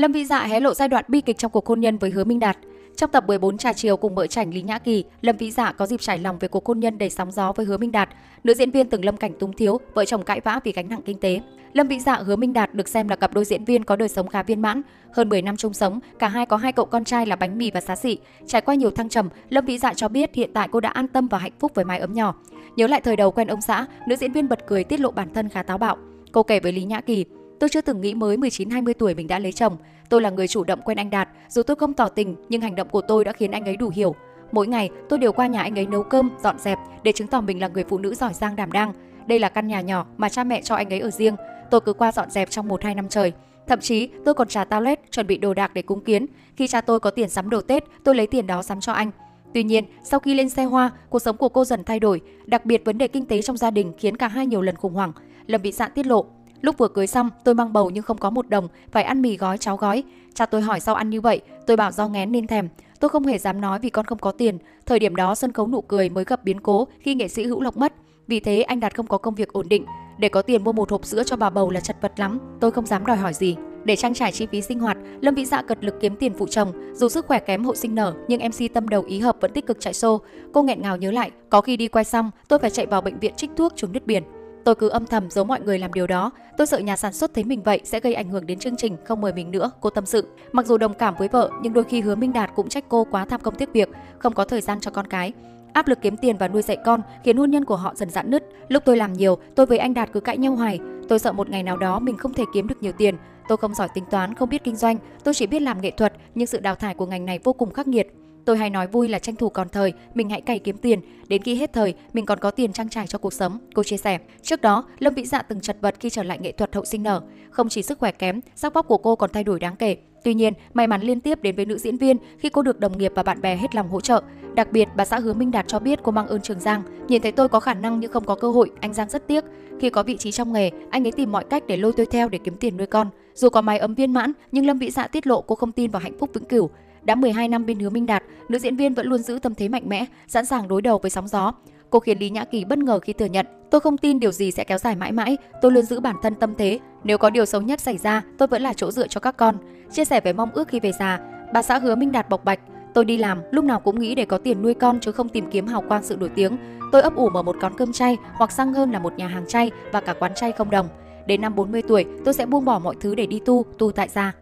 Lâm Vĩ Dạ hé lộ giai đoạn bi kịch trong cuộc hôn nhân với Hứa Minh Đạt. Trong tập 14 trà chiều cùng vợ chảnh Lý Nhã Kỳ, Lâm Vĩ Dạ có dịp trải lòng về cuộc hôn nhân đầy sóng gió với Hứa Minh Đạt. Nữ diễn viên từng lâm cảnh túng thiếu, vợ chồng cãi vã vì gánh nặng kinh tế. Lâm Vĩ Dạ Hứa Minh Đạt được xem là cặp đôi diễn viên có đời sống khá viên mãn. Hơn 10 năm chung sống, cả hai có hai cậu con trai là bánh mì và xá xị. Trải qua nhiều thăng trầm, Lâm Vĩ Dạ cho biết hiện tại cô đã an tâm và hạnh phúc với mái ấm nhỏ. Nhớ lại thời đầu quen ông xã, nữ diễn viên bật cười tiết lộ bản thân khá táo bạo. Cô kể với Lý Nhã Kỳ, Tôi chưa từng nghĩ mới 19-20 tuổi mình đã lấy chồng. Tôi là người chủ động quen anh Đạt, dù tôi không tỏ tình nhưng hành động của tôi đã khiến anh ấy đủ hiểu. Mỗi ngày tôi đều qua nhà anh ấy nấu cơm, dọn dẹp để chứng tỏ mình là người phụ nữ giỏi giang đảm đang. Đây là căn nhà nhỏ mà cha mẹ cho anh ấy ở riêng. Tôi cứ qua dọn dẹp trong 1-2 năm trời. Thậm chí tôi còn trả toilet, chuẩn bị đồ đạc để cúng kiến. Khi cha tôi có tiền sắm đồ Tết, tôi lấy tiền đó sắm cho anh. Tuy nhiên, sau khi lên xe hoa, cuộc sống của cô dần thay đổi, đặc biệt vấn đề kinh tế trong gia đình khiến cả hai nhiều lần khủng hoảng. Lâm Bị Sạn tiết lộ, Lúc vừa cưới xong, tôi mang bầu nhưng không có một đồng, phải ăn mì gói cháo gói. Cha tôi hỏi sao ăn như vậy, tôi bảo do ngén nên thèm. Tôi không hề dám nói vì con không có tiền. Thời điểm đó sân khấu nụ cười mới gặp biến cố khi nghệ sĩ Hữu Lộc mất. Vì thế anh Đạt không có công việc ổn định. Để có tiền mua một hộp sữa cho bà bầu là chật vật lắm, tôi không dám đòi hỏi gì. Để trang trải chi phí sinh hoạt, Lâm Vĩ Dạ cật lực kiếm tiền phụ chồng. Dù sức khỏe kém hộ sinh nở, nhưng MC tâm đầu ý hợp vẫn tích cực chạy show. Cô nghẹn ngào nhớ lại, có khi đi quay xong, tôi phải chạy vào bệnh viện trích thuốc chống đứt biển. Tôi cứ âm thầm giấu mọi người làm điều đó. Tôi sợ nhà sản xuất thấy mình vậy sẽ gây ảnh hưởng đến chương trình, không mời mình nữa, cô tâm sự. Mặc dù đồng cảm với vợ, nhưng đôi khi Hứa Minh Đạt cũng trách cô quá tham công tiếc việc, không có thời gian cho con cái. Áp lực kiếm tiền và nuôi dạy con khiến hôn nhân của họ dần dạn nứt. Lúc tôi làm nhiều, tôi với anh Đạt cứ cãi nhau hoài. Tôi sợ một ngày nào đó mình không thể kiếm được nhiều tiền. Tôi không giỏi tính toán, không biết kinh doanh, tôi chỉ biết làm nghệ thuật, nhưng sự đào thải của ngành này vô cùng khắc nghiệt. Tôi hay nói vui là tranh thủ còn thời, mình hãy cày kiếm tiền, đến khi hết thời mình còn có tiền trang trải cho cuộc sống, cô chia sẻ. Trước đó, Lâm Vĩ Dạ từng chật vật khi trở lại nghệ thuật hậu sinh nở, không chỉ sức khỏe kém, sắc vóc của cô còn thay đổi đáng kể. Tuy nhiên, may mắn liên tiếp đến với nữ diễn viên khi cô được đồng nghiệp và bạn bè hết lòng hỗ trợ. Đặc biệt, bà xã Hứa Minh Đạt cho biết cô mang ơn Trường Giang. Nhìn thấy tôi có khả năng nhưng không có cơ hội, anh Giang rất tiếc. Khi có vị trí trong nghề, anh ấy tìm mọi cách để lôi tôi theo để kiếm tiền nuôi con. Dù có mái ấm viên mãn, nhưng Lâm Vĩ Dạ tiết lộ cô không tin vào hạnh phúc vĩnh cửu. Đã 12 năm bên Hứa Minh Đạt, nữ diễn viên vẫn luôn giữ tâm thế mạnh mẽ, sẵn sàng đối đầu với sóng gió. Cô khiến Lý Nhã Kỳ bất ngờ khi thừa nhận, tôi không tin điều gì sẽ kéo dài mãi mãi, tôi luôn giữ bản thân tâm thế. Nếu có điều xấu nhất xảy ra, tôi vẫn là chỗ dựa cho các con. Chia sẻ về mong ước khi về già, bà xã Hứa Minh Đạt bộc bạch, tôi đi làm, lúc nào cũng nghĩ để có tiền nuôi con chứ không tìm kiếm hào quang sự nổi tiếng. Tôi ấp ủ mở một quán cơm chay hoặc sang hơn là một nhà hàng chay và cả quán chay không đồng. Đến năm 40 tuổi, tôi sẽ buông bỏ mọi thứ để đi tu, tu tại gia.